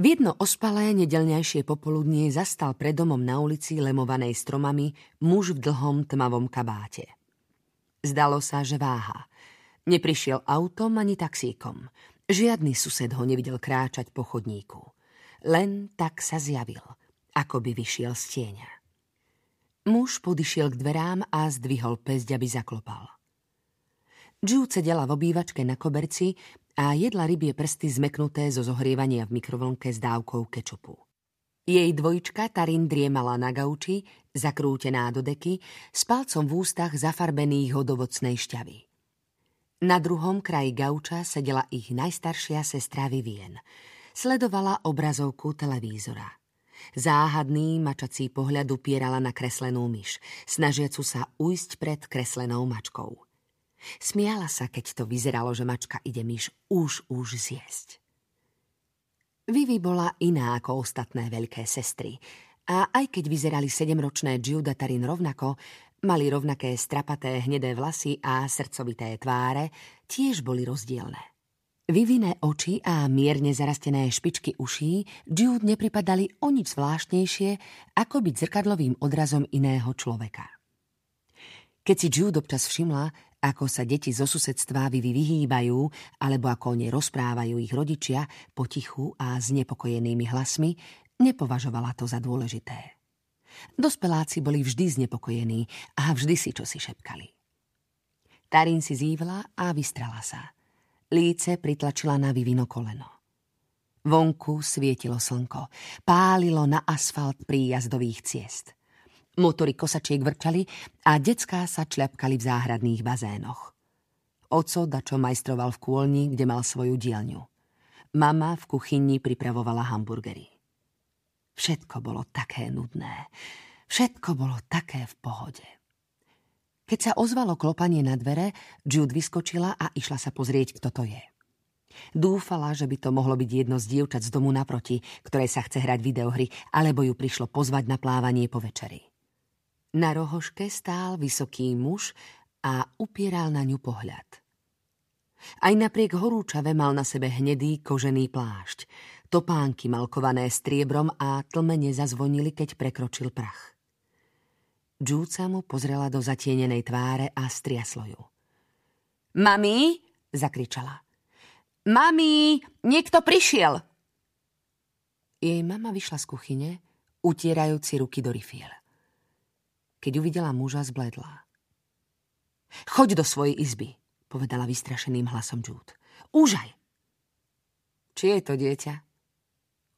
V jedno ospalé nedelňajšie popoludnie zastal pred domom na ulici lemovanej stromami muž v dlhom tmavom kabáte. Zdalo sa, že váha. Neprišiel autom ani taxíkom. Žiadny sused ho nevidel kráčať po chodníku. Len tak sa zjavil, ako by vyšiel z tieňa. Muž podišiel k dverám a zdvihol pesť, aby zaklopal. Jude sedela v obývačke na koberci a jedla rybie prsty zmeknuté zo zohrievania v mikrovlnke s dávkou kečupu. Jej dvojčka Tarin driemala na gauči, zakrútená do deky, s palcom v ústach zafarbených hodovocnej šťavy. Na druhom kraji gauča sedela ich najstaršia sestra Vivien. Sledovala obrazovku televízora. Záhadný mačací pohľad upierala na kreslenú myš, snažiacu sa ujsť pred kreslenou mačkou. Smiala sa, keď to vyzeralo, že mačka ide myš už už zjesť. Vivi bola iná ako ostatné veľké sestry a aj keď vyzerali sedemročné Jude a Tarin rovnako, mali rovnaké strapaté hnedé vlasy a srdcovité tváre, tiež boli rozdielne. Vyviné oči a mierne zarastené špičky uší Jude nepripadali o nič zvláštnejšie, ako byť zrkadlovým odrazom iného človeka. Keď si Jude občas všimla, ako sa deti zo susedstva Vivi vyhýbajú, alebo ako o nej rozprávajú ich rodičia potichu a s nepokojenými hlasmi, nepovažovala to za dôležité. Dospeláci boli vždy znepokojení a vždy si čo si šepkali. Tarín si zívla a vystrala sa. Líce pritlačila na Vivino koleno. Vonku svietilo slnko, pálilo na asfalt príjazdových ciest – Motory kosačiek vrčali a decká sa čľapkali v záhradných bazénoch. Oco dačo majstroval v kôlni, kde mal svoju dielňu. Mama v kuchyni pripravovala hamburgery. Všetko bolo také nudné. Všetko bolo také v pohode. Keď sa ozvalo klopanie na dvere, Jude vyskočila a išla sa pozrieť, kto to je. Dúfala, že by to mohlo byť jedno z dievčat z domu naproti, ktoré sa chce hrať videohry, alebo ju prišlo pozvať na plávanie po večeri. Na rohoške stál vysoký muž a upieral na ňu pohľad. Aj napriek horúčave mal na sebe hnedý kožený plášť. Topánky malkované striebrom a tlmene zazvonili, keď prekročil prach. Džúca mu pozrela do zatienenej tváre a striaslo ju. Mami, zakričala. Mami, niekto prišiel! Jej mama vyšla z kuchyne, utierajúci ruky do rifiel. Keď uvidela muža, zbledla. Choď do svojej izby, povedala vystrašeným hlasom Jude. Úžaj! Či je to dieťa?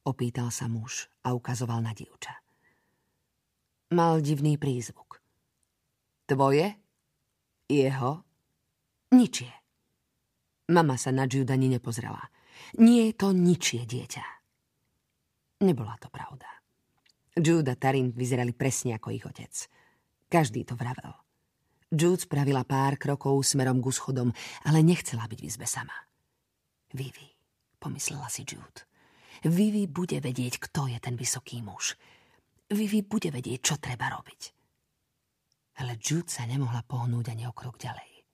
Opýtal sa muž a ukazoval na dievča. Mal divný prízvuk. Tvoje? Jeho? Ničie. Mama sa na Jude ani nepozrela. Nie je to ničie dieťa. Nebola to pravda. Jude a Tarin vyzerali presne ako ich otec. Každý to vravel. Jude spravila pár krokov smerom k schodom, ale nechcela byť v izbe sama. Vivi, pomyslela si Jude. Vivi bude vedieť, kto je ten vysoký muž. Vivi bude vedieť, čo treba robiť. Ale Jude sa nemohla pohnúť ani o krok ďalej.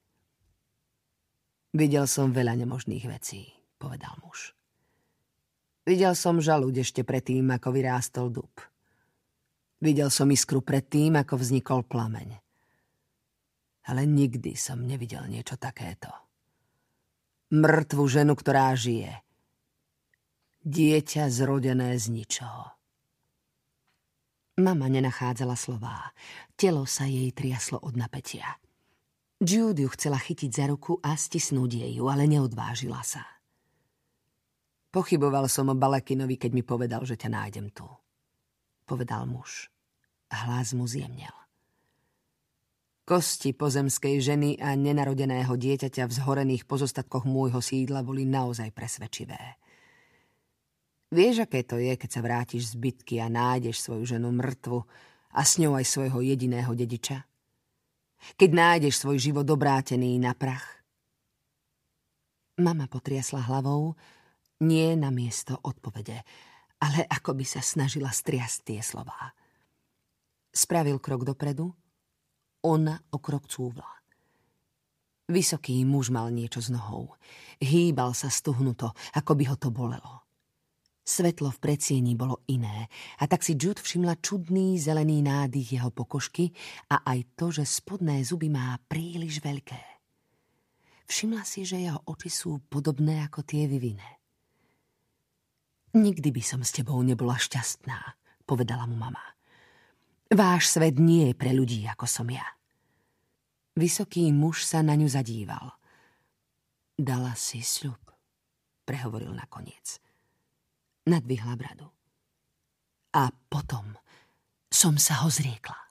Videl som veľa nemožných vecí, povedal muž. Videl som žalúď ešte predtým, ako vyrástol dub. Videl som iskru pred tým, ako vznikol plameň. Ale nikdy som nevidel niečo takéto. Mŕtvu ženu, ktorá žije. Dieťa zrodené z ničoho. Mama nenachádzala slová. Telo sa jej triaslo od napätia. Jude ju chcela chytiť za ruku a stisnúť jej ju, ale neodvážila sa. Pochyboval som o Balakinovi, keď mi povedal, že ťa nájdem tu povedal muž. Hlas mu zjemnel. Kosti pozemskej ženy a nenarodeného dieťaťa v zhorených pozostatkoch môjho sídla boli naozaj presvedčivé. Vieš, aké to je, keď sa vrátiš z bitky a nájdeš svoju ženu mŕtvu a s ňou aj svojho jediného dediča? Keď nájdeš svoj život obrátený na prach? Mama potriasla hlavou, nie na miesto odpovede, ale ako by sa snažila striasť tie slová. Spravil krok dopredu, ona o krok cúvla. Vysoký muž mal niečo s nohou. Hýbal sa stuhnuto, ako by ho to bolelo. Svetlo v predsieni bolo iné a tak si Jude všimla čudný zelený nádych jeho pokožky a aj to, že spodné zuby má príliš veľké. Všimla si, že jeho oči sú podobné ako tie vyviné. Nikdy by som s tebou nebola šťastná, povedala mu mama. Váš svet nie je pre ľudí, ako som ja. Vysoký muž sa na ňu zadíval. Dala si sľub, prehovoril nakoniec nadvihla bradu. A potom som sa ho zriekla.